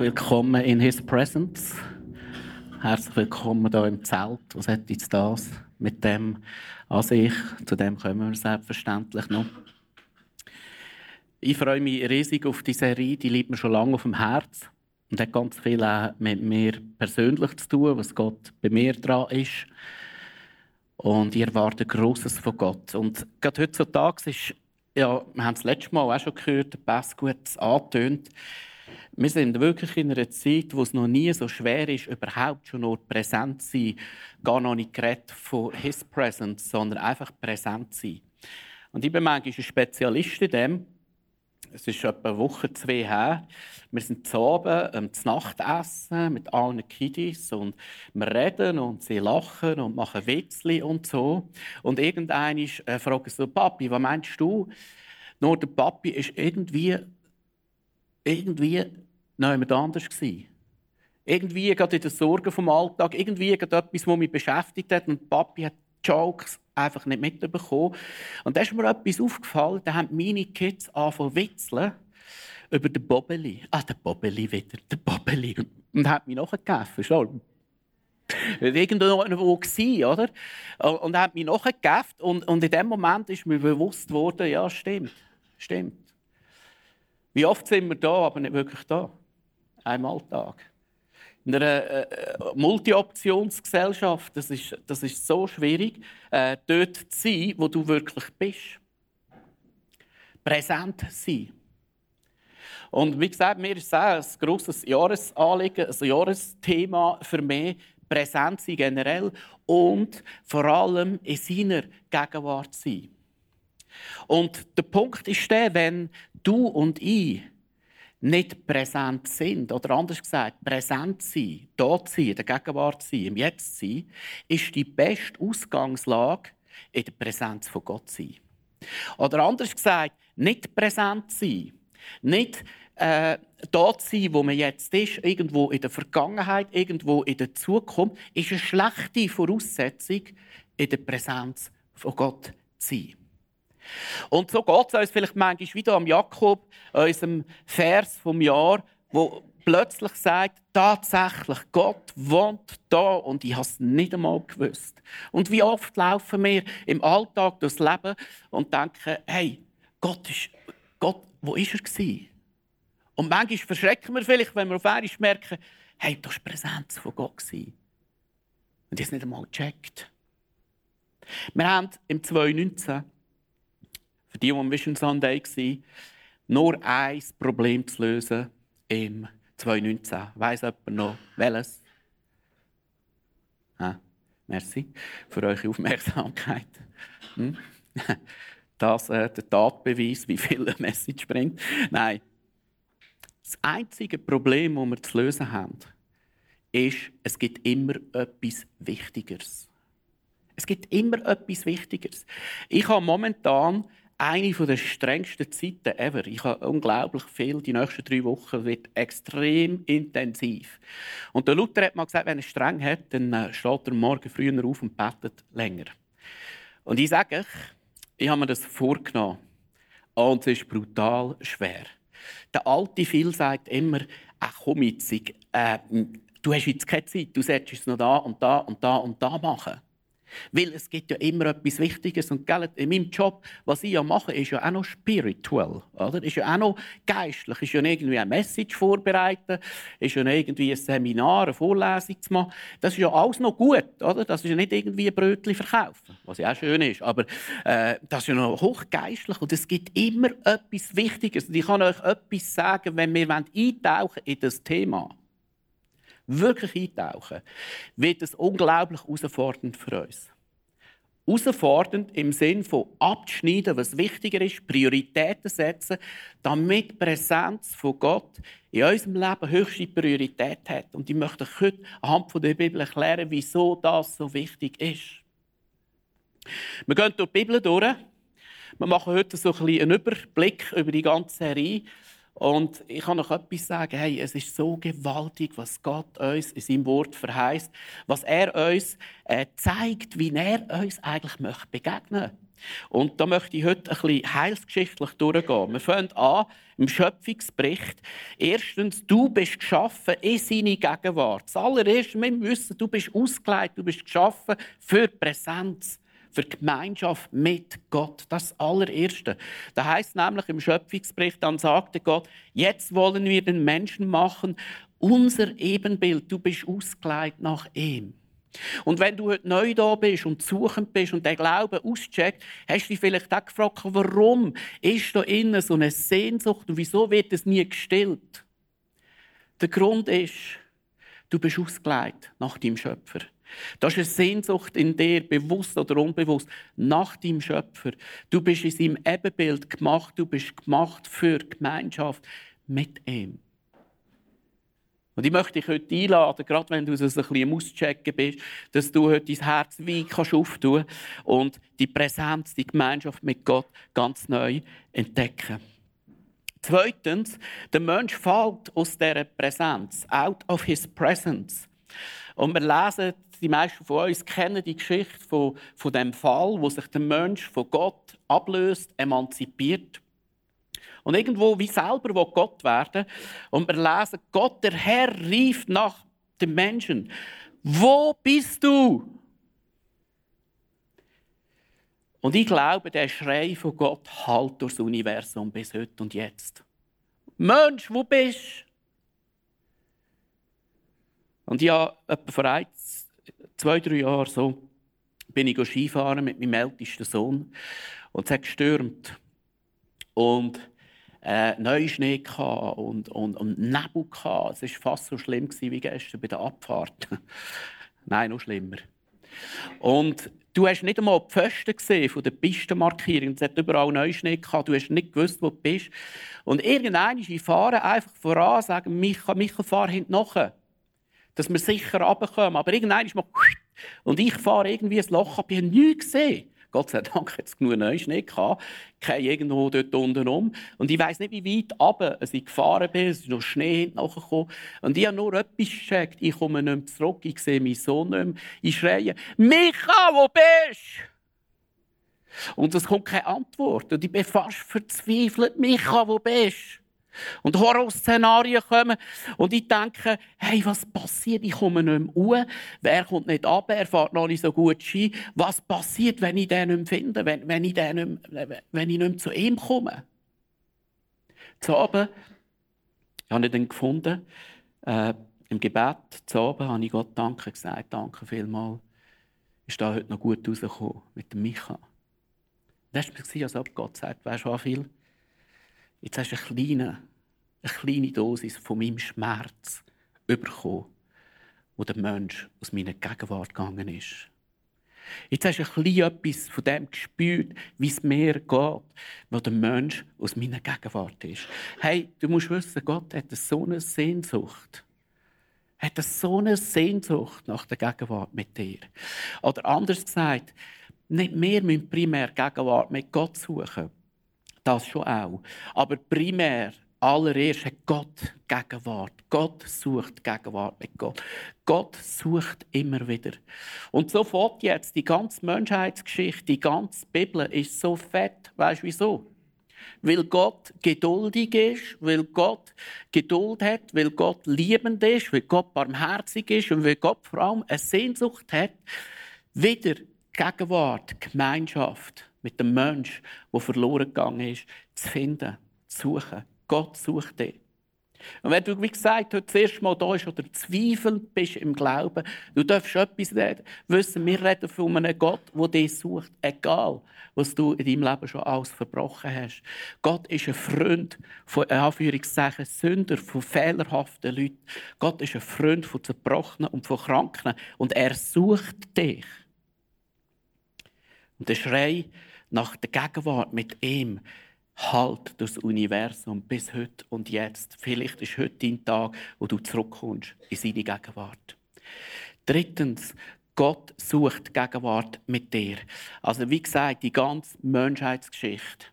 Willkommen in His Presence. Herzlich willkommen hier im Zelt. Was hat jetzt das mit dem an sich? Zu dem kommen wir selbstverständlich noch. Ich freue mich riesig auf die Serie. Die liegt mir schon lange auf dem Herz und hat ganz viel auch mit mir persönlich zu tun, was Gott bei mir dran ist. Und ich erwarte Großes von Gott. Und gerade heutzutage ist, ja, wir haben es letztes Mal auch schon gehört, der Pass gut angetönt, wir sind wirklich in einer Zeit, wo es noch nie so schwer ist, überhaupt schon nur präsent zu sein. Gar noch nicht von His Presence, sondern einfach präsent zu sein. Und ich bin manchmal ein Spezialist in dem. Es ist etwa eine Woche, zwei her. Wir sind zu Abend ähm, Nachtessen mit allen Kiddies und wir reden und sie lachen und machen Witzli und so. Und irgendeiner äh, fragt so, Papi, was meinst du? Nur der Papi ist irgendwie, irgendwie noch jemand anders gewesen. Irgendwie gerade in den Sorgen vom Alltag, irgendwie gerade etwas, das mich beschäftigt hat und Papi hat Jokes einfach nicht mitbekommen. Und da ist mir etwas aufgefallen, da haben meine Kids angefangen zu witzeln über den Bobbeli. Ah, der Bobbeli wieder, der Bobbeli. Und hat mich nachgegeben, schon. Irgendwo war, oder? Und hat mich nachgegeben und, und in dem Moment ist mir bewusst geworden, ja, stimmt, stimmt. Wie oft sind wir da, aber nicht wirklich da? Im Alltag. In einer äh, äh, Multi-Optionsgesellschaft, das ist, das ist so schwierig, äh, dort zu sein, wo du wirklich bist. Präsent sein. Und wie gesagt, mir ist es auch ein grosses Jahresanliegen, ein Jahresthema für mich, präsent sein generell und vor allem in seiner Gegenwart sein. Und der Punkt ist der, wenn du und ich nicht präsent sind, oder anders gesagt, präsent sein, dort sein, in der Gegenwart sein, im Jetzt sein, ist die beste Ausgangslage, in der Präsenz von Gott sein. Oder anders gesagt, nicht präsent sein, nicht äh, dort sein, wo man jetzt ist, irgendwo in der Vergangenheit, irgendwo in der Zukunft, ist eine schlechte Voraussetzung, in der Präsenz von Gott zu sein. Und so geht es uns vielleicht manchmal wieder am Jakob, unserem Vers vom Jahr, wo plötzlich sagt, tatsächlich, Gott wohnt da und ich habe es nicht einmal gewusst. Und wie oft laufen wir im Alltag durchs Leben und denken, hey, Gott ist, Gott, wo ist er gewesen? Und manchmal verschrecken wir vielleicht, wenn wir auf einmal merken, hey, da war Präsenz von Gott. Gewesen. Und ich habe es nicht einmal gecheckt. Wir haben im 2019 für die, die am Vision Sunday waren, nur ein Problem zu lösen im 2019. Weiss jemand noch welches? Ah, merci für eure Aufmerksamkeit. Hm? Das äh, der Tatbeweis, wie viel eine Message bringt. Nein. Das einzige Problem, das wir zu lösen haben, ist, es gibt immer etwas Wichtigeres. Es gibt immer etwas Wichtigeres. Ich habe momentan eine der strengsten Zeiten ever. Ich habe unglaublich viel. Die nächsten drei Wochen wird extrem intensiv. Und der Luther hat mal gesagt, wenn er streng hat, dann äh, steht er morgen früher auf und betet länger. Und ich sage euch, ich habe mir das vorgenommen. Und es ist brutal schwer. Der alte Phil sagt immer, ach komm jetzt, äh, du hast jetzt keine Zeit, du solltest es noch da und da und da und da machen. Weil es gibt ja immer etwas Wichtiges. Und gell, in meinem Job, was ich ja mache, ist ja auch noch spiritual. Oder? Ist ja auch noch geistlich. Ist ja irgendwie eine Message vorbereiten. Ist ja irgendwie ein Seminar, eine Vorlesung zu machen. Das ist ja alles noch gut. Oder? Das ist ja nicht irgendwie ein Brötchen verkaufen. Was ja auch schön ist. Aber äh, das ist ja noch hochgeistlich. Und es gibt immer etwas Wichtiges. Und ich kann euch etwas sagen, wenn wir eintauchen in das Thema wirklich eintauchen, wird es unglaublich herausfordernd für uns. Herausfordernd im Sinne von abzuschneiden, was wichtiger ist, Prioritäten setzen, damit die Präsenz von Gott in unserem Leben höchste Priorität hat. Und ich möchte euch heute anhand der Bibel erklären, wieso das so wichtig ist. Wir gehen durch die Bibel durch. Wir machen heute so ein bisschen einen Überblick über die ganze Serie. Und ich kann noch etwas sagen. Hey, es ist so gewaltig, was Gott uns in seinem Wort verheißt, was er uns äh, zeigt, wie er uns eigentlich möchte begegnen Und da möchte ich heute ein bisschen heilsgeschichtlich durchgehen. Wir fangen an im Schöpfungsbericht. Erstens, du bist geschaffen in seine Gegenwart. Das allererste, wir wissen, du bist ausgelegt, du bist geschaffen für Präsenz für die Gemeinschaft mit Gott. Das allererste. Da heißt nämlich im Schöpfungsbericht, dann sagte Gott, jetzt wollen wir den Menschen machen, unser Ebenbild. Du bist ausgelegt nach ihm. Und wenn du heute neu da bist und suchend bist und den Glauben auscheckst, hast du dich vielleicht auch gefragt, warum ist da innen so eine Sehnsucht und wieso wird es nie gestillt? Der Grund ist, du bist ausgelegt nach deinem Schöpfer. Das ist eine Sehnsucht in dir, bewusst oder unbewusst, nach deinem Schöpfer. Du bist in seinem Ebenbild gemacht, du bist gemacht für Gemeinschaft mit ihm. Und ich möchte dich heute einladen, gerade wenn du so ein bisschen auschecken bist, dass du heute dein Herz wie kannst und die Präsenz, die Gemeinschaft mit Gott ganz neu entdecken. Zweitens, der Mensch fällt aus dieser Präsenz, out of his presence. Und wir lesen die meisten von uns kennen die Geschichte von, von dem Fall, wo sich der Mensch von Gott ablöst, emanzipiert. Und irgendwo wie selber will Gott werden. Und wir lesen, Gott, der Herr, rief nach dem Menschen. Wo bist du? Und ich glaube, der Schrei von Gott halt durchs Universum bis heute und jetzt. Mensch, wo bist du? Und habe vor zwei, drei Jahren so, bin ich Skifahren mit meinem ältesten Sohn und es hat gestürmt. Und äh, Neuschnee und, und, und Nebel. Gehabt. Es war fast so schlimm wie gestern bei der Abfahrt. Nein, noch schlimmer. Und du hast nicht einmal die Pfosten gesehen von der Pistenmarkierung. Es hat überall Neuschnee gehabt. Du hast nicht gewusst, wo du bist. Und irgendwann ist ich fahre einfach voran, sagen, Micha, Micha, fahr hinten nachher dass wir sicher runterkommen. Aber irgendwann ist man und ich fahre irgendwie ein Loch ab, ich habe nichts gesehen. Gott sei Dank hat es genug Neuschnee gehabt. Ich irgendwo dort unten um. Und ich weiß nicht, wie weit runter ich gefahren bin. Es ist noch Schnee hinten Und ich habe nur etwas gecheckt. Ich komme nicht mehr zurück. Ich sehe meinen Sohn nicht mehr. Ich schreie, Micha, wo bist du? Und es kommt keine Antwort. Und ich bin fast verzweifelt. Micha, wo bist du? Und Horrorszenarien kommen. Und ich denke, hey, was passiert? Ich komme nicht mehr hoch. Wer kommt nicht ab? Er fährt noch nicht so gut Ski. Was passiert, wenn ich den nicht mehr finde? Wenn, wenn, ich, den nicht mehr, wenn ich nicht mehr zu ihm komme? Zu Abend habe ich dann gefunden, äh, im Gebet zu Abend habe ich Gott Danke gesagt. Danke vielmals. Ist da heute noch gut rausgekommen mit dem Micha. Das war, als ob Gott sagt, weißt du, was viel? Jetzt hast du eine kleine, eine kleine Dosis von meinem Schmerz bekommen, wo der Mensch aus meiner Gegenwart gegangen ist. Jetzt hast du ein etwas von dem gespürt, wie es mir geht, wo der Mensch aus meiner Gegenwart ist. Hey, du musst wissen, Gott hat so eine Sehnsucht. Hat so eine Sehnsucht nach der Gegenwart mit dir. Oder anders gesagt, nicht mehr müssen primär Gegenwart mit Gott suchen. Das schon auch. Aber primär, allererst hat Gott Gegenwart. Gott sucht Gegenwart mit Gott. Gott sucht immer wieder. Und so fährt jetzt die ganze Menschheitsgeschichte, die ganze Bibel ist so fett. Weißt du wieso? Weil Gott geduldig ist, weil Gott Geduld hat, weil Gott liebend ist, weil Gott barmherzig ist und weil Gott vor allem eine Sehnsucht hat, wieder Gegenwart, Gemeinschaft mit dem Menschen, der verloren gegangen ist, zu finden, zu suchen. Gott sucht dich. Und wenn du, wie gesagt, heute das erste Mal da bist oder zweifelnd bist im Glauben, du darfst etwas reden, wissen, wir reden von einem Gott, der dich sucht, egal, was du in deinem Leben schon alles verbrochen hast. Gott ist ein Freund von, Anführungszeichen, Sünder, von fehlerhaften Leuten. Gott ist ein Freund von Zerbrochenen und von Kranken. Und er sucht dich. Und der Schrei nach der Gegenwart mit ihm, halt das Universum bis heute und jetzt. Vielleicht ist heute dein Tag, wo du zurückkommst in seine Gegenwart. Drittens, Gott sucht Gegenwart mit dir. Also wie gesagt, die ganze Menschheitsgeschichte,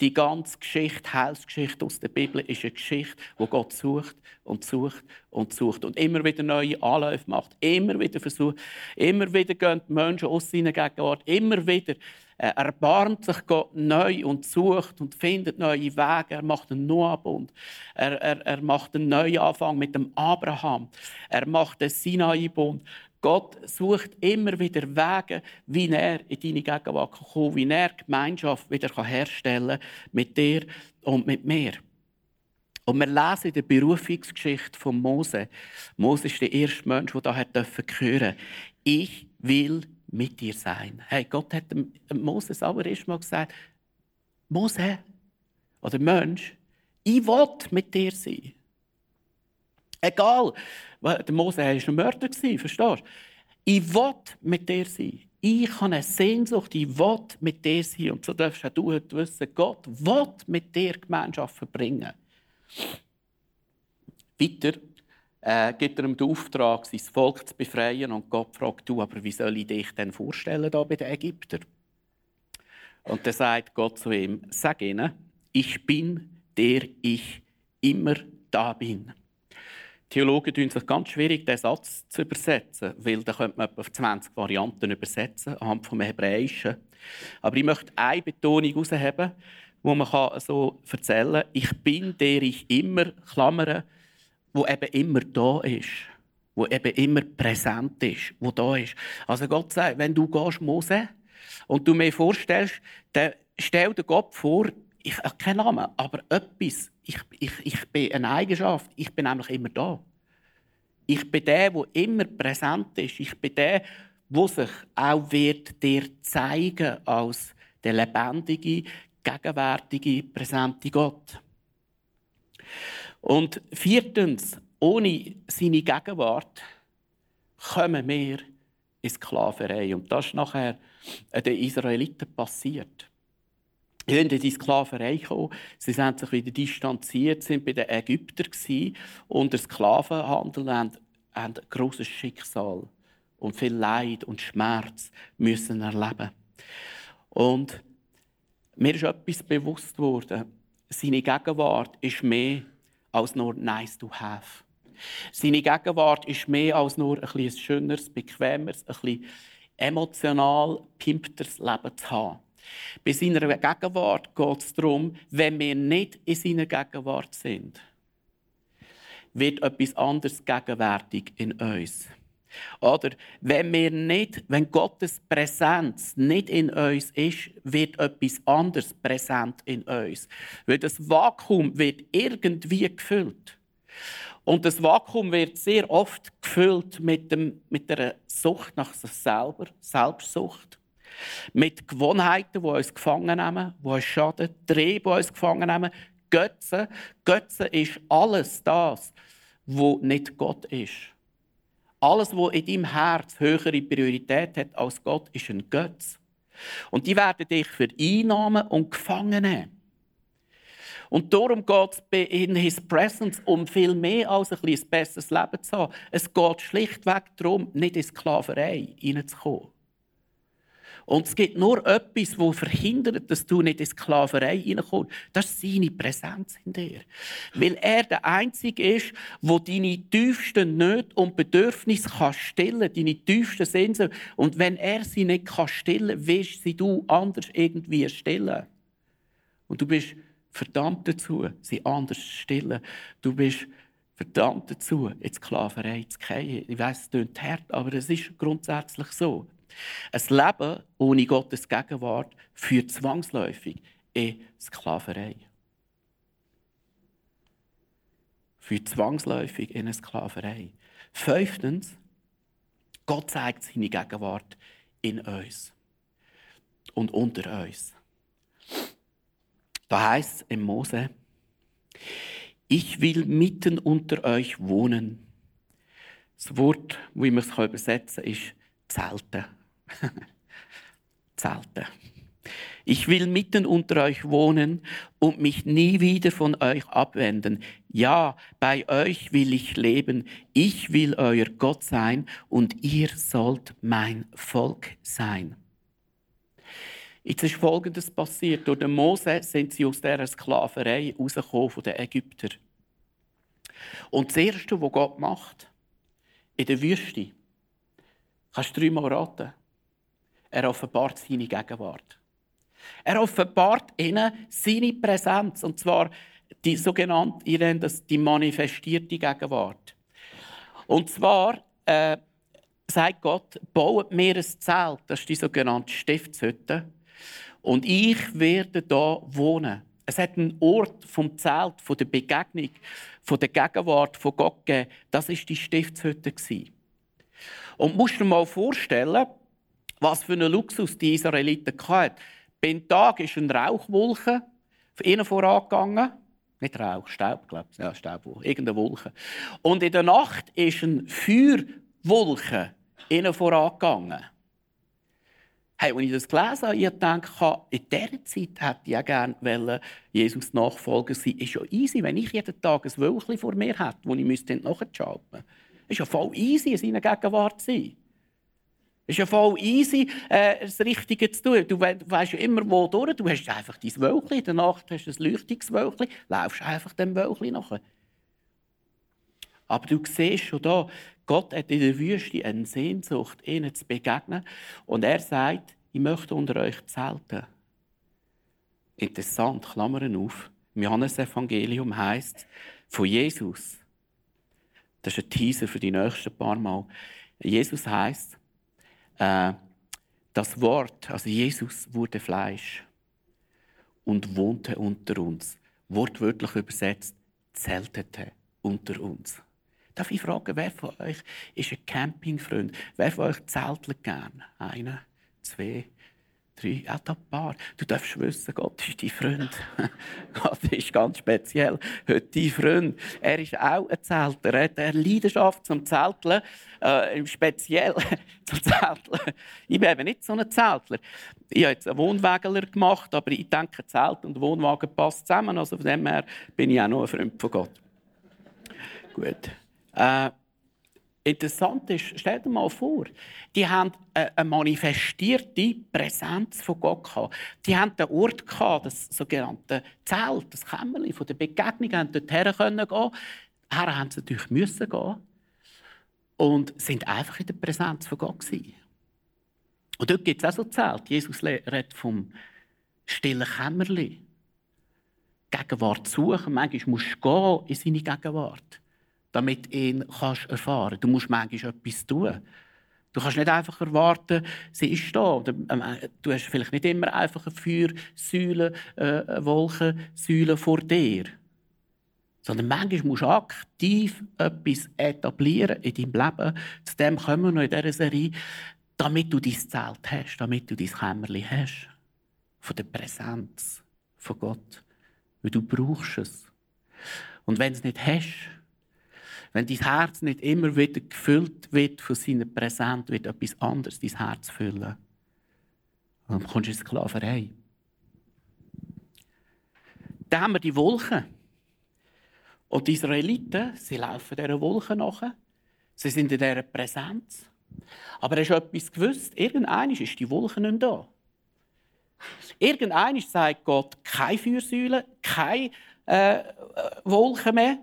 die ganze Geschichte, Heilsgeschichte aus der Bibel ist eine Geschichte, wo Gott sucht und sucht und sucht und immer wieder neue Anläufe macht, immer wieder versucht, immer wieder gehen die Menschen aus seiner Gegenwart, immer wieder er erbarmt sich Gott neu und sucht und findet neue Wege. Er macht einen Noah-Bund. Er, er, er macht einen neuen Anfang mit dem Abraham. Er macht den Sinai-Bund. Gott sucht immer wieder Wege, wie er in deine Gegenwart kann kommen wie er Gemeinschaft wieder herstellen kann mit dir und mit mir. Und wir lesen in der Berufungsgeschichte von Mose. Mose ist der erste Mensch, der da hören durfte. Ich will mit dir sein. Hey, Gott hat Moses aber erst mal gesagt, Mose oder Mensch, ich will mit dir sein. Egal, der Mose war ein Mörder, verstehst du? Ich will mit dir sein. Ich habe eine Sehnsucht, ich will mit dir sein. Und so darfst du heute wissen, Gott will mit dir Gemeinschaft verbringen. Weiter äh, gibt er ihm den Auftrag, sein Volk zu befreien. Und Gott fragt, du, aber wie soll ich dich denn vorstellen da bei den Ägyptern? Und dann sagt Gott zu ihm, sag ihnen, ich bin, der ich immer da bin. Theologen tun sich ganz schwierig, diesen Satz zu übersetzen, weil da könnte man etwa auf 20 Varianten übersetzen, anhand vom Hebräischen. Aber ich möchte eine Betonung herausheben, wo man so erzählen kann, ich bin, der ich immer, Klammern, wo eben immer da ist, wo eben immer präsent ist, wo da ist. Also Gott sagt, wenn du gehst, Mose, und du mir vorstellst, dann stell dir Gott vor, ich habe keinen Namen, aber etwas. Ich, ich, ich bin eine Eigenschaft. Ich bin nämlich immer da. Ich bin der, der immer präsent ist. Ich bin der, der sich auch wird dir zeigen als der lebendige, gegenwärtige, präsente Gott. Und viertens, ohne seine Gegenwart kommen wir in Sklaverei. Und das ist nachher den Israeliten passiert. Sie sind in die Sklaverei gekommen, sie sind sich wieder distanziert, sind bei den Ägyptern und der Sklavenhandel haben, haben ein grosses Schicksal und viel Leid und Schmerz müssen erleben. Und mir ist etwas bewusst worden. Seine Gegenwart ist mehr als nur nice to have. Seine Gegenwart ist mehr als nur ein, ein schöneres, bequemeres, ein bisschen emotional pimpteres Leben zu haben. Bei seiner Gegenwart geht es darum, wenn wir nicht in seiner Gegenwart sind, wird etwas anderes gegenwärtig in uns. Oder wenn wir nicht, wenn Gottes Präsenz nicht in uns ist, wird etwas anderes präsent in uns. Weil das Vakuum wird irgendwie gefüllt. Und das Vakuum wird sehr oft gefüllt mit, dem, mit der Sucht nach sich selber, Selbstsucht. Mit Gewohnheiten, die uns gefangen nehmen, die uns schaden, Triebe, die uns gefangen nehmen, Götzen. Götzen ist alles das, was nicht Gott ist. Alles, was in deinem Herz höhere Priorität hat als Gott, ist ein Götz. Und die werden dich vereinnahmen und gefangen nehmen. Und darum geht es in His Presence um viel mehr als ein, besseres Leben zu haben. Es geht schlichtweg darum, nicht in Sklaverei hineinzukommen. Und es gibt nur etwas, das verhindert, dass du nicht in Sklaverei hineinkommst. Das ist seine Präsenz in dir. Weil er der Einzige ist, der deine tiefsten Nöte und Bedürfnisse kann deine tiefsten Sehnsucht. Und wenn er sie nicht kann stillen willst sie du anders irgendwie stillen. Und du bist verdammt dazu, sie anders zu stillen. Du bist verdammt dazu, in Sklaverei zu gehen. Ich weiss, es klingt hart, aber es ist grundsätzlich so. Ein Leben ohne Gottes Gegenwart führt zwangsläufig in Sklaverei. Führt zwangsläufig in eine Sklaverei. Fünftens, Gott zeigt seine Gegenwart in uns und unter uns. Da heißt es im Mose, ich will mitten unter euch wohnen. Das Wort, wie man es übersetzen kann, ist Zelten. Zelten. Ich will mitten unter euch wohnen und mich nie wieder von euch abwenden. Ja, bei euch will ich leben. Ich will euer Gott sein und ihr sollt mein Volk sein. Jetzt ist Folgendes passiert. Durch den Mose sind sie aus dieser Sklaverei rausgekommen von den Ägyptern. Und das Erste, was Gott macht, in der Wüste, kannst du dreimal raten, er offenbart seine Gegenwart. Er offenbart ihnen seine Präsenz, und zwar die sogenannte, ihr nennt das die manifestierte Gegenwart. Und zwar äh, sagt Gott, baut mir ein Zelt, das ist die sogenannte Stiftshütte, und ich werde da wohnen. Es hat einen Ort vom Zelt, von der Begegnung, von der Gegenwart von Gott gegeben. Das ist die Stiftshütte Und musst dir mal vorstellen, was für einen Luxus die Israeliten hatten. Beim Tag ist eine Rauchwolke ihnen vorangegangen. Nicht Rauch, Staub, glaube ich. Ja, Staubwolke. Irgendeine Wolke. Und in der Nacht ist eine Feuerwolke ihnen vorangegangen. Hey, als ich das gelesen habe, ich in dieser Zeit hätte ich auch gerne Jesus Nachfolger sein Ist ja easy, wenn ich jeden Tag ein Wölkchen vor mir hätte, wo ich müsste nachschalten Ist ja voll easy, in seiner Gegenwart zu sein. Ist ja voll easy, äh, das Richtige zu tun. Du, we du weißt ja immer, wo durch. Du hast einfach dein Wölkchen, in der Nacht hast du ein Leuchtungswölkchen, laufst einfach dem Wölkchen nachher. Aber du siehst schon da, Gott hat in der Wüste eine Sehnsucht, ihnen zu begegnen. Und er sagt, ich möchte unter euch zelten. Interessant, Klammern auf. Im Johannesevangelium heißt von Jesus, das ist ein Teaser für die nächsten paar Mal. Jesus heißt, äh, das Wort, also Jesus wurde Fleisch und wohnte unter uns. Wortwörtlich übersetzt, zeltete unter uns. Darf ich fragen, wer von euch ist ein Campingfreund? Wer von euch zeltelt gern? Einer, zwei, drei, ja, ein paar. Du darfst wissen, Gott ist dein Freund. Gott ist ganz speziell. Heute dein Freund. Er ist auch ein Zelter. Er hat eine Leidenschaft zum Zelteln. Äh, speziell zum Zelteln. Ich bin eben nicht so ein Zeltler. Ich habe jetzt einen Wohnwägler gemacht, aber ich denke, Zelt und Wohnwagen passen zusammen. Also von dem her bin ich auch noch ein Freund von Gott. Gut. Äh, interessant ist, stell dir mal vor, die haben eine manifestierte Präsenz von Gott gehabt. Die haben den Ort gehabt, das sogenannte Zelt, das Kämmerchen von der Begegnung, haben dort her können gehen. Her haben sie natürlich müssen gehen und sind einfach in der Präsenz von Gott gewesen. Und dort gibt es auch so Zelt. Jesus redet vom stillen Kämmerchen. Gegenwart suchen. Manchmal musst du gehen in seine Gegenwart damit ihn kannst erfahren kannst. Du musst manchmal etwas tun. Du kannst nicht einfach erwarten, sie ist da. Ähm, du hast vielleicht nicht immer einfach eine Feuersäule, äh, eine Wolkensäule vor dir. Sondern manchmal musst du aktiv etwas etablieren in deinem Leben. Zu dem kommen wir noch in dieser Serie, damit du dein Zelt hast, damit du dein Kämmerchen hast. Von der Präsenz von Gott. Weil du brauchst es. Und wenn du es nicht hast, wenn dein Herz nicht immer wieder gefüllt wird von seiner Präsenz, wird etwas anderes dein Herz füllen. Und dann kommst du in Sklaverei. Dann haben wir die Wolken. Und die Israeliten, sie laufen dieser Wolke nach. Sie sind in dieser Präsenz. Aber hast du etwas gewusst? Irgendein ist die Wolke nicht da. Irgendein sagt Gott, keine Feuersäule, keine äh, Wolken mehr.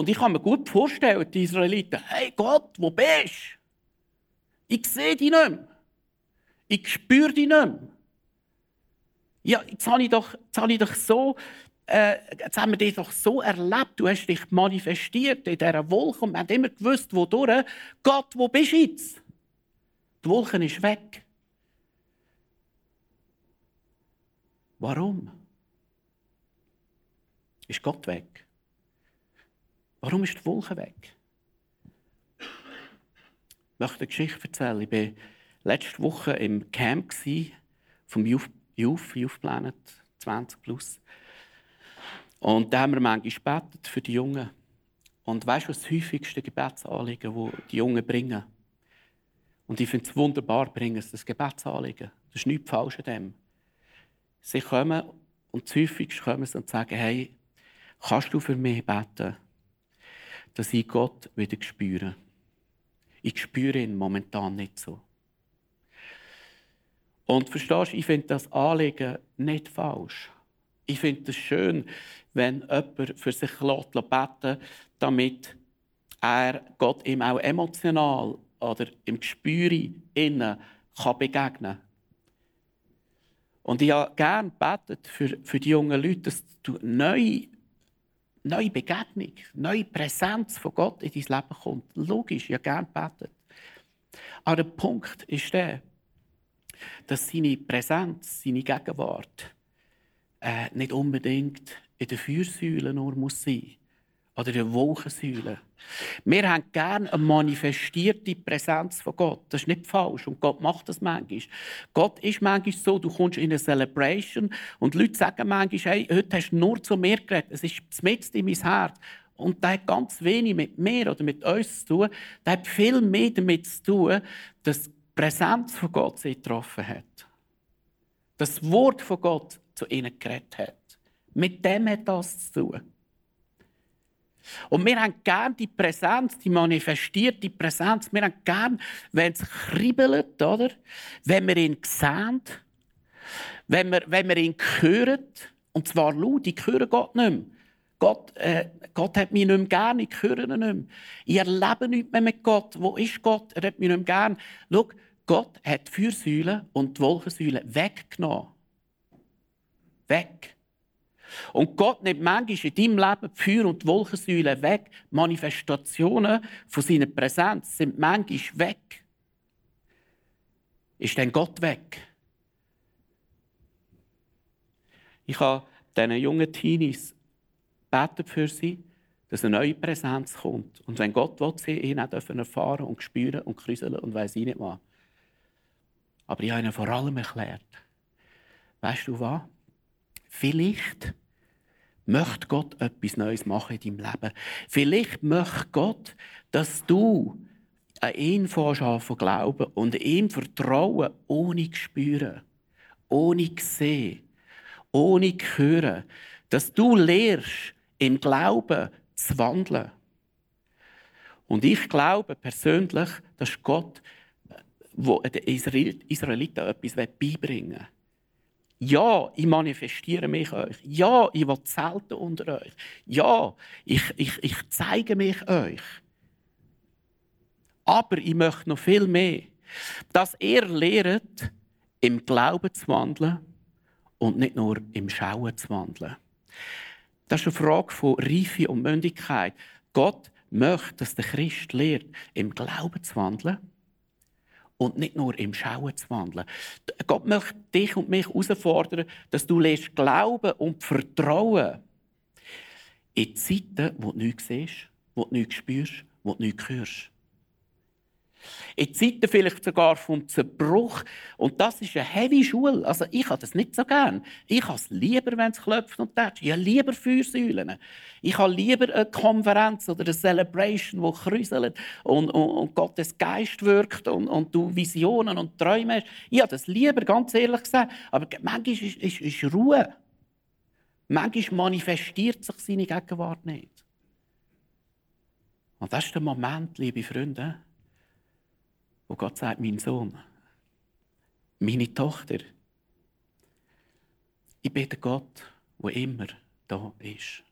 Und ich kann mir gut vorstellen, die Israeliten, hey Gott, wo bist du? Ich sehe dich nicht mehr. Ich spüre dich nicht mehr. Ja, jetzt habe ich doch, jetzt habe ich doch so äh, jetzt haben wir dich doch so erlebt, du hast dich manifestiert in dieser Wolke und wir haben immer gewusst, wodurch. Gott, wo bist du jetzt? Die Wolke ist weg. Warum? Ist Gott weg? Warum ist die Wolke weg? Ich möchte eine Geschichte erzählen. Ich war letzte Woche im Camp vom Youth, Youth, Youth Planet 20 plus. Und da haben wir manchmal gebetet für die Jungen. Und weißt du, was das häufigste Gebetsanliegen, das die Jungen bringen? Und ich finde es wunderbar, bringen sie das Gebetsanliegen. Das ist nichts falsch an dem. Sie kommen und das häufigste kommen sie und sagen, hey, kannst du für mich beten, dass ich Gott wieder spüre? Ich spüre ihn momentan nicht so. Und verstehst du, ich finde das Anliegen nicht falsch. Ich finde es schön, wenn jemand für sich beten damit er Gott ihm auch emotional oder im Gespür innen kann begegnen kann. Und ich habe gerne gebetet für, für die jungen Leute, dass du neue, neue Begegnung, neue Präsenz von Gott in dein Leben kommt. Logisch, ich habe gerne gebetet. Aber der Punkt ist der, dass seine Präsenz, seine Gegenwart äh, nicht unbedingt in der Feuersäule nur muss sein oder in der Wolkensäule. Wir haben gerne eine manifestierte Präsenz von Gott. Das ist nicht falsch und Gott macht das manchmal. Gott ist manchmal so, du kommst in eine Celebration und Leute sagen manchmal, hey, heute hast du nur zu mir geredet, es ist mitten in mein Herz. Und das hat ganz wenig mit mir oder mit uns zu tun. Das hat viel mehr damit zu tun, dass die Präsenz von Gott sie getroffen hat. Das Wort von Gott zu ihnen geredet hat. Mit dem hat das zu tun. Und wir haben gerne die Präsenz, die manifestierte Präsenz. Wir haben gerne, wenn es kribbelt, oder? Wenn wir ihn sehen, wenn wir, wenn wir ihn hören, und zwar laut, ich höre Gott nicht mehr. Gott, äh, Gott hat mich nicht mehr gern, ich höre ihn nicht mehr. Ich erlebe nichts mehr mit Gott. Wo ist Gott? Er hat mich nicht mehr gern. Schau, Gott hat die Fürsäule und die Wolkensäule weggenommen. Weg. Und Gott nimmt manchmal in deinem Leben die Feuer- und die Wolkensäule weg. Manifestationen von seiner Präsenz sind manchmal weg. Ist denn Gott weg? Ich habe diesen jungen Teenies beten für sie, dass eine neue Präsenz kommt. Und wenn Gott will, sie ihn auch erfahren und spüren und krüseln und weiss ich nicht was. Aber ich habe ihnen vor allem erklärt, weißt du was? Vielleicht möchte Gott etwas Neues machen in deinem Leben. Vielleicht möchte Gott, dass du an ihn von glauben und ihm vertrauen, ohne zu spüren, ohne zu sehen, ohne zu hören. Dass du lernst, im Glauben zu wandeln. Und ich glaube persönlich, dass Gott wo den Israeliten etwas beibringen will. Ja, ich manifestiere mich euch. Ja, ich will zelten unter euch. Ja, ich, ich, ich zeige mich euch. Aber ich möchte noch viel mehr. Dass ihr lehrt, im Glauben zu wandeln und nicht nur im Schauen zu wandeln. Das ist eine Frage von Reife und Mündigkeit. Gott möchte, dass der Christ lehrt, im Glauben zu wandeln und nicht nur im Schauen zu wandeln. Gott möchte dich und mich herausfordern, dass du lässt glauben und vertrauen in Zeiten, wo du nichts siehst, wo du nichts spürst, wo du nichts hörst. In Zeiten vielleicht sogar vom Zerbruch. Und das ist eine heavy Schule. Also ich habe das nicht so gern. Ich habe es lieber, wenn es klopft und tätscht. Ich habe lieber Feuersäulen. Ich habe lieber eine Konferenz oder eine Celebration, die kräuselt und, und, und Gottes Geist wirkt und, und du Visionen und Träume hast. Ich habe das lieber, ganz ehrlich gesagt. Aber manchmal ist, ist, ist Ruhe. Manchmal manifestiert sich seine Gegenwart nicht. Und das ist der Moment, liebe Freunde, wo Gott sagt, mein Sohn, meine Tochter, ich bitte Gott, wo immer da ist.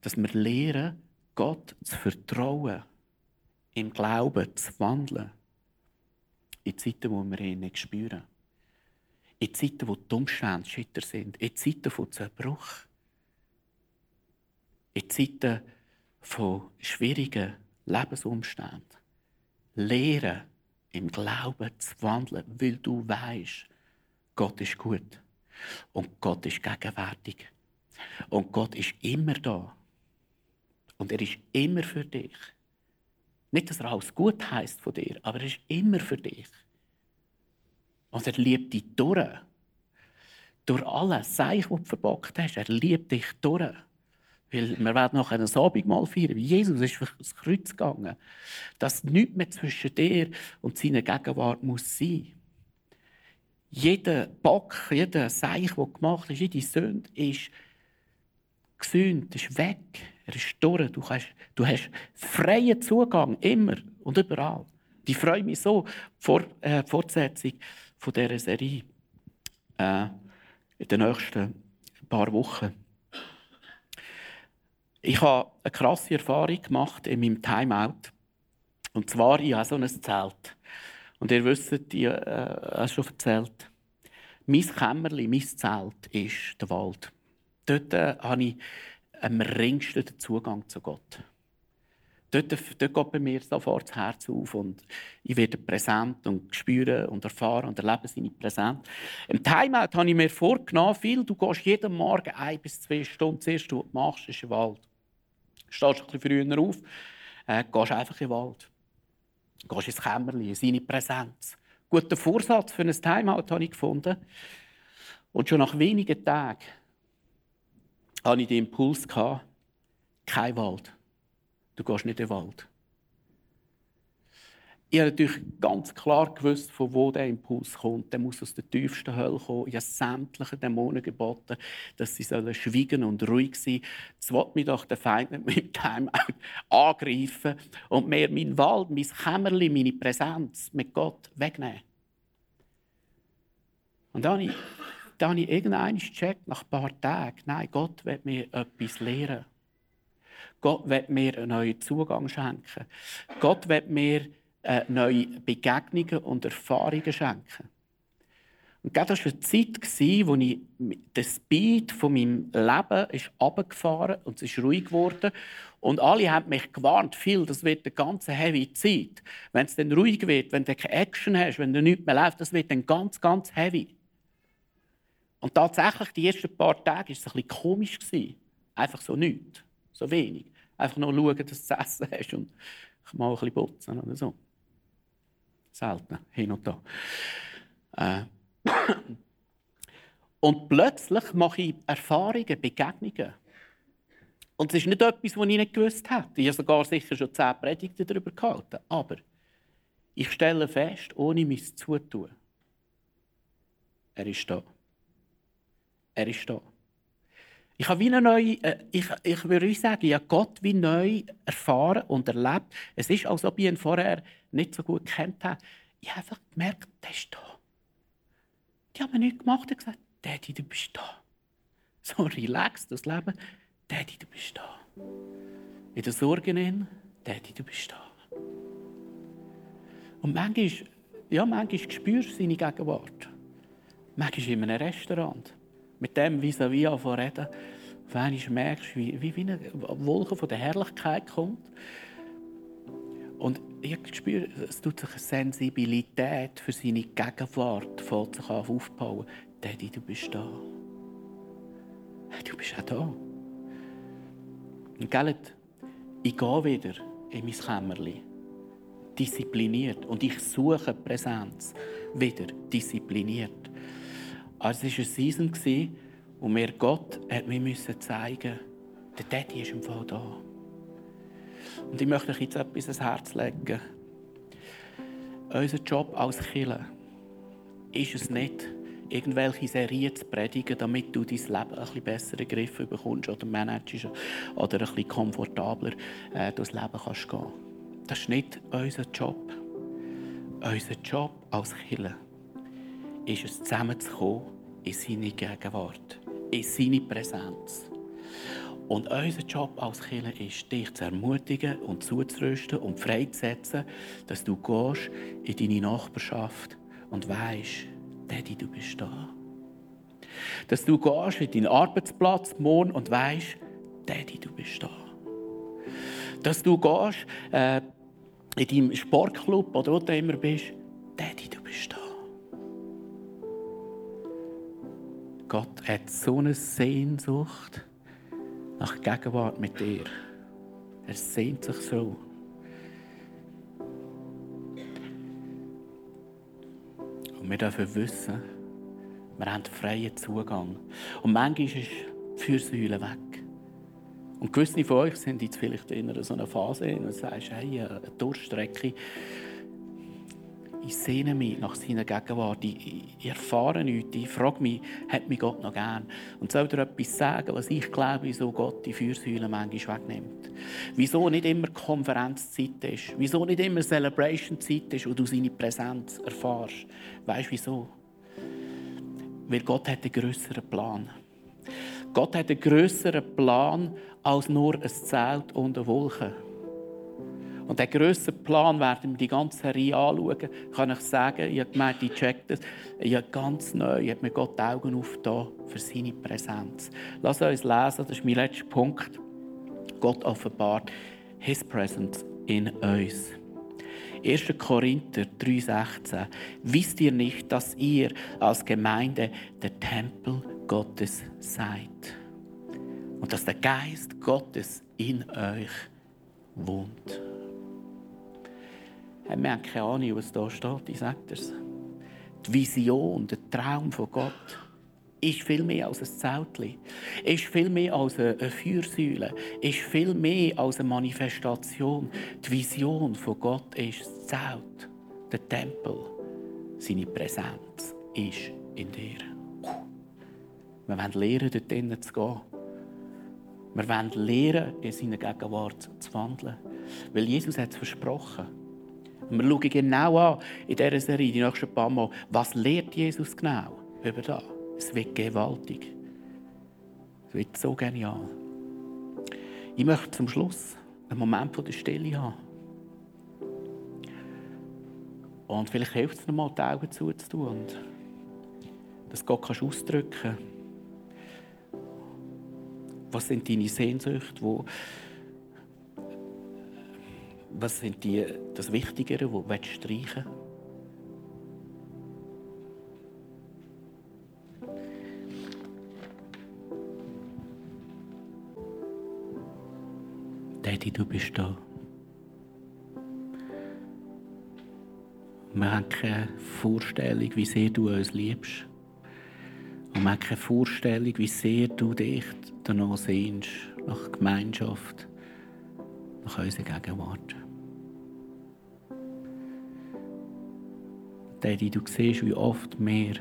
Dass wir lernen, Gott zu vertrauen, im Glauben zu wandeln, in Zeiten, wo wir ihn nicht spüren. In Zeiten, wo die Umstände schütter sind. In Zeiten von Zerbruch. In Zeiten von schwierigen Lebensumständen. Lehren im Glauben zu wandeln, weil du weißt, Gott ist gut und Gott ist gegenwärtig und Gott ist immer da und er ist immer für dich. Nicht, dass er alles gut heißt von dir, aber er ist immer für dich. Und er liebt dich durch. Durch alles, Seich, was du verbockt hast. Er liebt dich durch. Weil wir werden noch ein Abendmahl feiern. Wie Jesus ist das Kreuz gegangen. Dass nichts mehr zwischen dir und seiner Gegenwart muss sein. Jeder Bock, jeder Seich, der gemacht ist, jede Sünde ist gesühnt, ist weg. Er ist durch. Du hast, du hast freien Zugang, immer und überall. Ich freue mich so, vor äh, Fortsetzung von dieser Serie äh, in den nächsten paar Wochen. Ich habe eine krasse Erfahrung gemacht in meinem Timeout. Und zwar, ich habe so ein Zelt. Und ihr wisst, ich äh, habe es schon erzählt, mein Kämmerli, mein Zelt ist der Wald. Dort äh, habe ich am ringsten den Zugang zu Gott. Dort, dort geht bei mir sofort das Herz auf und ich werde präsent und spüre und erfahre und erlebe seine Präsenz. Im Timeout habe ich mir vorgenommen, viel, du gehst jeden Morgen ein bis zwei Stunden, was du machst, ist im Wald. Stehst ein bisschen früher auf, äh, gehst einfach in den Wald. Gehst ins Kämmerchen, in seine Präsenz. Guter Vorsatz für ein Timeout habe ich gefunden. Und schon nach wenigen Tagen hatte ich den Impuls, kein Wald Du gehst nicht in den Wald. Ich habe natürlich ganz klar gewusst, von wo der Impuls kommt. Der muss aus der tiefsten Hölle kommen. Ich habe sämtlichen Dämonen geboten, dass sie sollen schweigen und ruhig sein Jetzt will mich doch der Feind mit meinem Timeout angreifen und mir meinen Wald, mein Kämmerli, meine Präsenz mit Gott wegnehmen. Und dann habe ich, dann habe ich irgendwann gecheckt, nach ein paar Tagen, nein, Gott will mir etwas lehren. Gott wird mir einen neuen Zugang schenken. Gott wird mir äh, neue Begegnungen und Erfahrungen schenken. Und das war eine Zeit, wo ich das Speed von meinem Leben ist runtergefahren und es ist ruhig geworden. Und alle haben mich gewarnt, viel, das wird eine ganz heavy Zeit. Wenn es dann ruhig wird, wenn du keine Action hast, wenn du nichts mehr läuft, das wird dann ganz, ganz heavy. Und tatsächlich, die ersten paar Tage war es ein bisschen komisch. Einfach so nichts. So wenig. Einfach nur schauen, dass du zu essen hast und mal ein bisschen putzen oder so. Selten, hin und da. Äh. Und plötzlich mache ich Erfahrungen, Begegnungen. Und es ist nicht etwas, was ich nicht gewusst hätte. Ich habe sogar sicher schon zehn Predigten darüber gehalten. Aber ich stelle fest, ohne mein Zutun, er ist da. Er ist da. Ich habe wie eine neue, äh, ich, ich würde sagen, ich habe Gott wie neu erfahren und erlebt. Es ist, als ob ich ihn vorher nicht so gut kennt habe. Ich habe einfach gemerkt, der ist da. Die haben mir nichts gemacht und gesagt, Daddy, du bist da. So relaxed, das Leben. Daddy, du bist da. In der Sorge in, Daddy, du bist da. Und manchmal, ja, manchmal spürst du seine Gegenwart. Manchmal in einem Restaurant mit dem vis-à-vis -vis reden, auf einmal merkst du, wie, wie eine Wolke von der Herrlichkeit kommt. Und ich spüre, es tut sich eine Sensibilität für seine Gegenwart fängt sich an aufbauen. Daddy, du bist da. Du bist auch da. Und gell, ich gehe wieder in mein Kämmerchen. Diszipliniert. Und ich suche Präsenz. Wieder diszipliniert. Also es war eine Season, wo mir Gott hat mir zeigen musste, der Daddy ist im Fall da. Und ich möchte euch jetzt etwas ans Herz legen. Unser Job als Killer ist es nicht, irgendwelche Serien zu predigen, damit du dein Leben ein bisschen besser in den Griff bekommst oder managst oder ein bisschen komfortabler äh, durchs Leben kannst gehen. Das ist nicht unser Job. Unser Job als Killer ist es, zusammenzukommen in seine Gegenwart, in seine Präsenz. Und unser Job als Kirche ist, dich zu ermutigen und zuzurüsten und freizusetzen, dass du gehst in deine Nachbarschaft und weißt, Daddy, du bist da. Dass du gehst in deinen Arbeitsplatz morgen und weißt, Daddy, du bist da. Dass du gehst äh, in deinem Sportclub oder wo du immer bist, Daddy, du bist da. Gott hat so eine Sehnsucht nach Gegenwart mit dir. Er sehnt sich so. Und wir dürfen wissen, wir haben freien Zugang. Und manchmal ist die Fürsäule weg. Und gewisse von euch sind jetzt vielleicht in so einer Phase, und sagst, hey, eine Durchstrecke, ich sehne mich nach seiner Gegenwart. Ich, erfahre nichts. Ich frage mich, hat mich Gott noch gern? Und soll dir etwas sagen, was ich glaube, wieso Gott die Fürsäule manchmal wegnimmt? Wieso nicht immer Konferenzzeit ist? Wieso nicht immer Celebration-Zeit ist und du seine Präsenz erfährst? Weißt du wieso? Weil Gott hat einen grösseren Plan. Gott hat einen grösseren Plan als nur ein Zelt und eine Wolke. Und den grösseren Plan werden wir die ganze Serie anschauen. Kann ich sagen, ich habe gemeint, ich check das. Ich habe ganz neu, habe mir Gott die Augen aufgetan für seine Präsenz. Lass uns lesen, das ist mein letzter Punkt. Gott offenbart His Presence in uns. 1. Korinther 3,16. Wisst ihr nicht, dass ihr als Gemeinde der Tempel Gottes seid? Und dass der Geist Gottes in euch wohnt. Haben keine Ahnung, was da steht, ich sage es. Die Vision, der Traum von Gott ist viel mehr als ein Zeltli, ist viel mehr als eine Feuersäule, ist viel mehr als eine Manifestation. Die Vision von Gott ist das Zelt, der Tempel. Seine Präsenz ist in dir. Wir wollen lernen, dort drinnen zu gehen. Wir wollen lernen, in seiner Gegenwart zu wandeln. Weil Jesus hat es versprochen. Und wir schauen genau an in dieser Serie, die nächsten paar Mal, was lehrt Jesus genau über das. Es wird gewaltig. Es wird so genial. Ich möchte zum Schluss einen Moment von der Stille haben. Und vielleicht hilft es noch mal, die Augen zuzutun und dass Gott kannst ausdrücken Was sind deine Sehnsüchte, wo was sind die, das Wichtigere, wo du streichen Daddy, du bist da. Wir haben keine Vorstellung, wie sehr du uns liebst. Und wir haben keine Vorstellung, wie sehr du dich danach sehnst, nach Gemeinschaft, nach unserer Gegenwart. Daddy, du siehst, wie oft mehr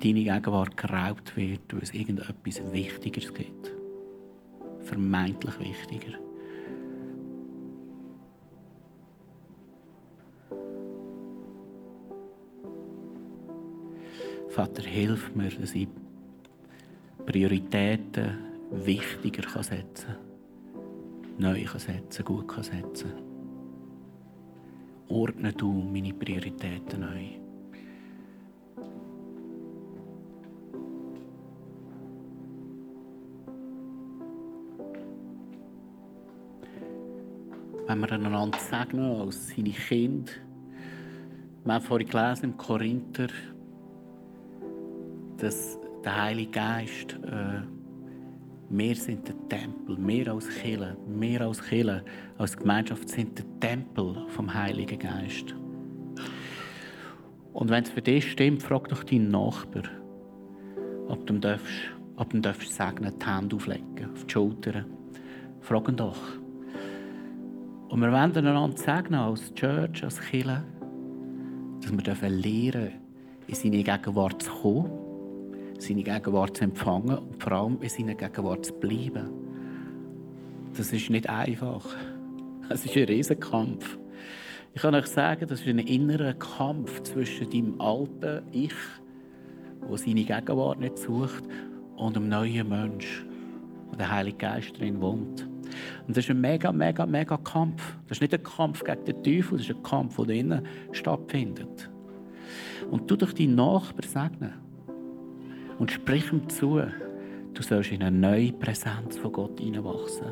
deine Gegenwart geraubt wird, weil es irgendetwas Wichtigeres gibt. Vermeintlich wichtiger. Vater, hilf mir, dass ich Prioritäten wichtiger setzen kann, neu setzen kann, gut setzen kann ordne du meine Prioritäten neu. Wenn wir einander segnen als seine Kinder, wir haben vorhin gelesen im Korinther, dass der Heilige Geist äh, wir sind der Tempel, mehr als Kirche, mehr als Kirche, als Gemeinschaft sind der Tempel vom Heiligen Geist. Und wenn es für dich stimmt, frag doch deinen Nachbar, ob du ihm darfst, ob du darfst segnen, die Hände auflegen, auf die Schultern. Frag ihn doch. Und wir wollen einander segnen als Church, als Kirche, dass wir lernen dürfen, in seine Gegenwart zu kommen seine Gegenwart zu empfangen und vor allem in seiner Gegenwart zu bleiben. Das ist nicht einfach. Es ist ein Riesenkampf. Ich kann euch sagen, das ist ein innerer Kampf zwischen deinem alten Ich, wo seine Gegenwart nicht sucht, und dem neuen Mensch, wo der Heilige Geist drin wohnt. Und das ist ein mega, mega, mega Kampf. Das ist nicht ein Kampf gegen den Teufel, das ist ein Kampf, der innen stattfindet. Und tu doch deinen Nachbarn segnen. Und sprich ihm zu. Du sollst in eine neue Präsenz von Gott hineinwachsen.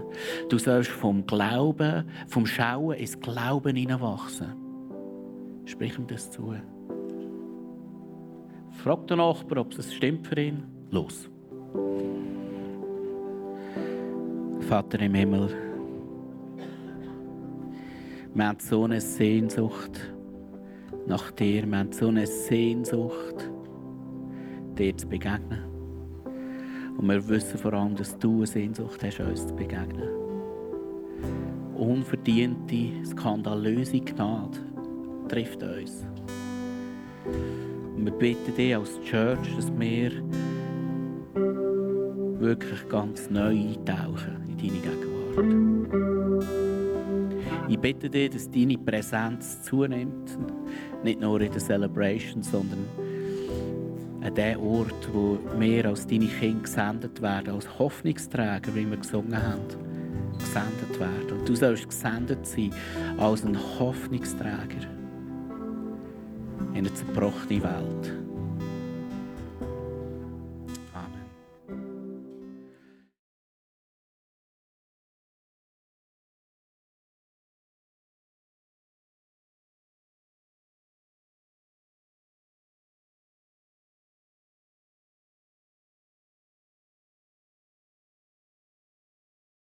Du sollst vom Glauben, vom Schauen ins Glauben hineinwachsen. Sprich ihm das zu. Frag den Nachbarn, ob es stimmt für ihn. Los. Vater im Himmel, wir haben so eine Sehnsucht nach dir. Wir haben so eine Sehnsucht, dir zu begegnen. Und wir wissen vor allem, dass du eine Sehnsucht hast, uns zu begegnen. Unverdiente, skandalöse Gnade trifft uns. Und wir bitten dich als Church, dass wir wirklich ganz neu eintauchen in deine Gegenwart. Ich bitte dich, dass deine Präsenz zunimmt. Nicht nur in der Celebration, sondern an dem Ort, wo wir als deine Kinder gesendet werden, als Hoffnungsträger, wie wir gesungen haben, gesendet werden. Und du sollst gesendet sein als ein Hoffnungsträger in eine zerbrochene Welt.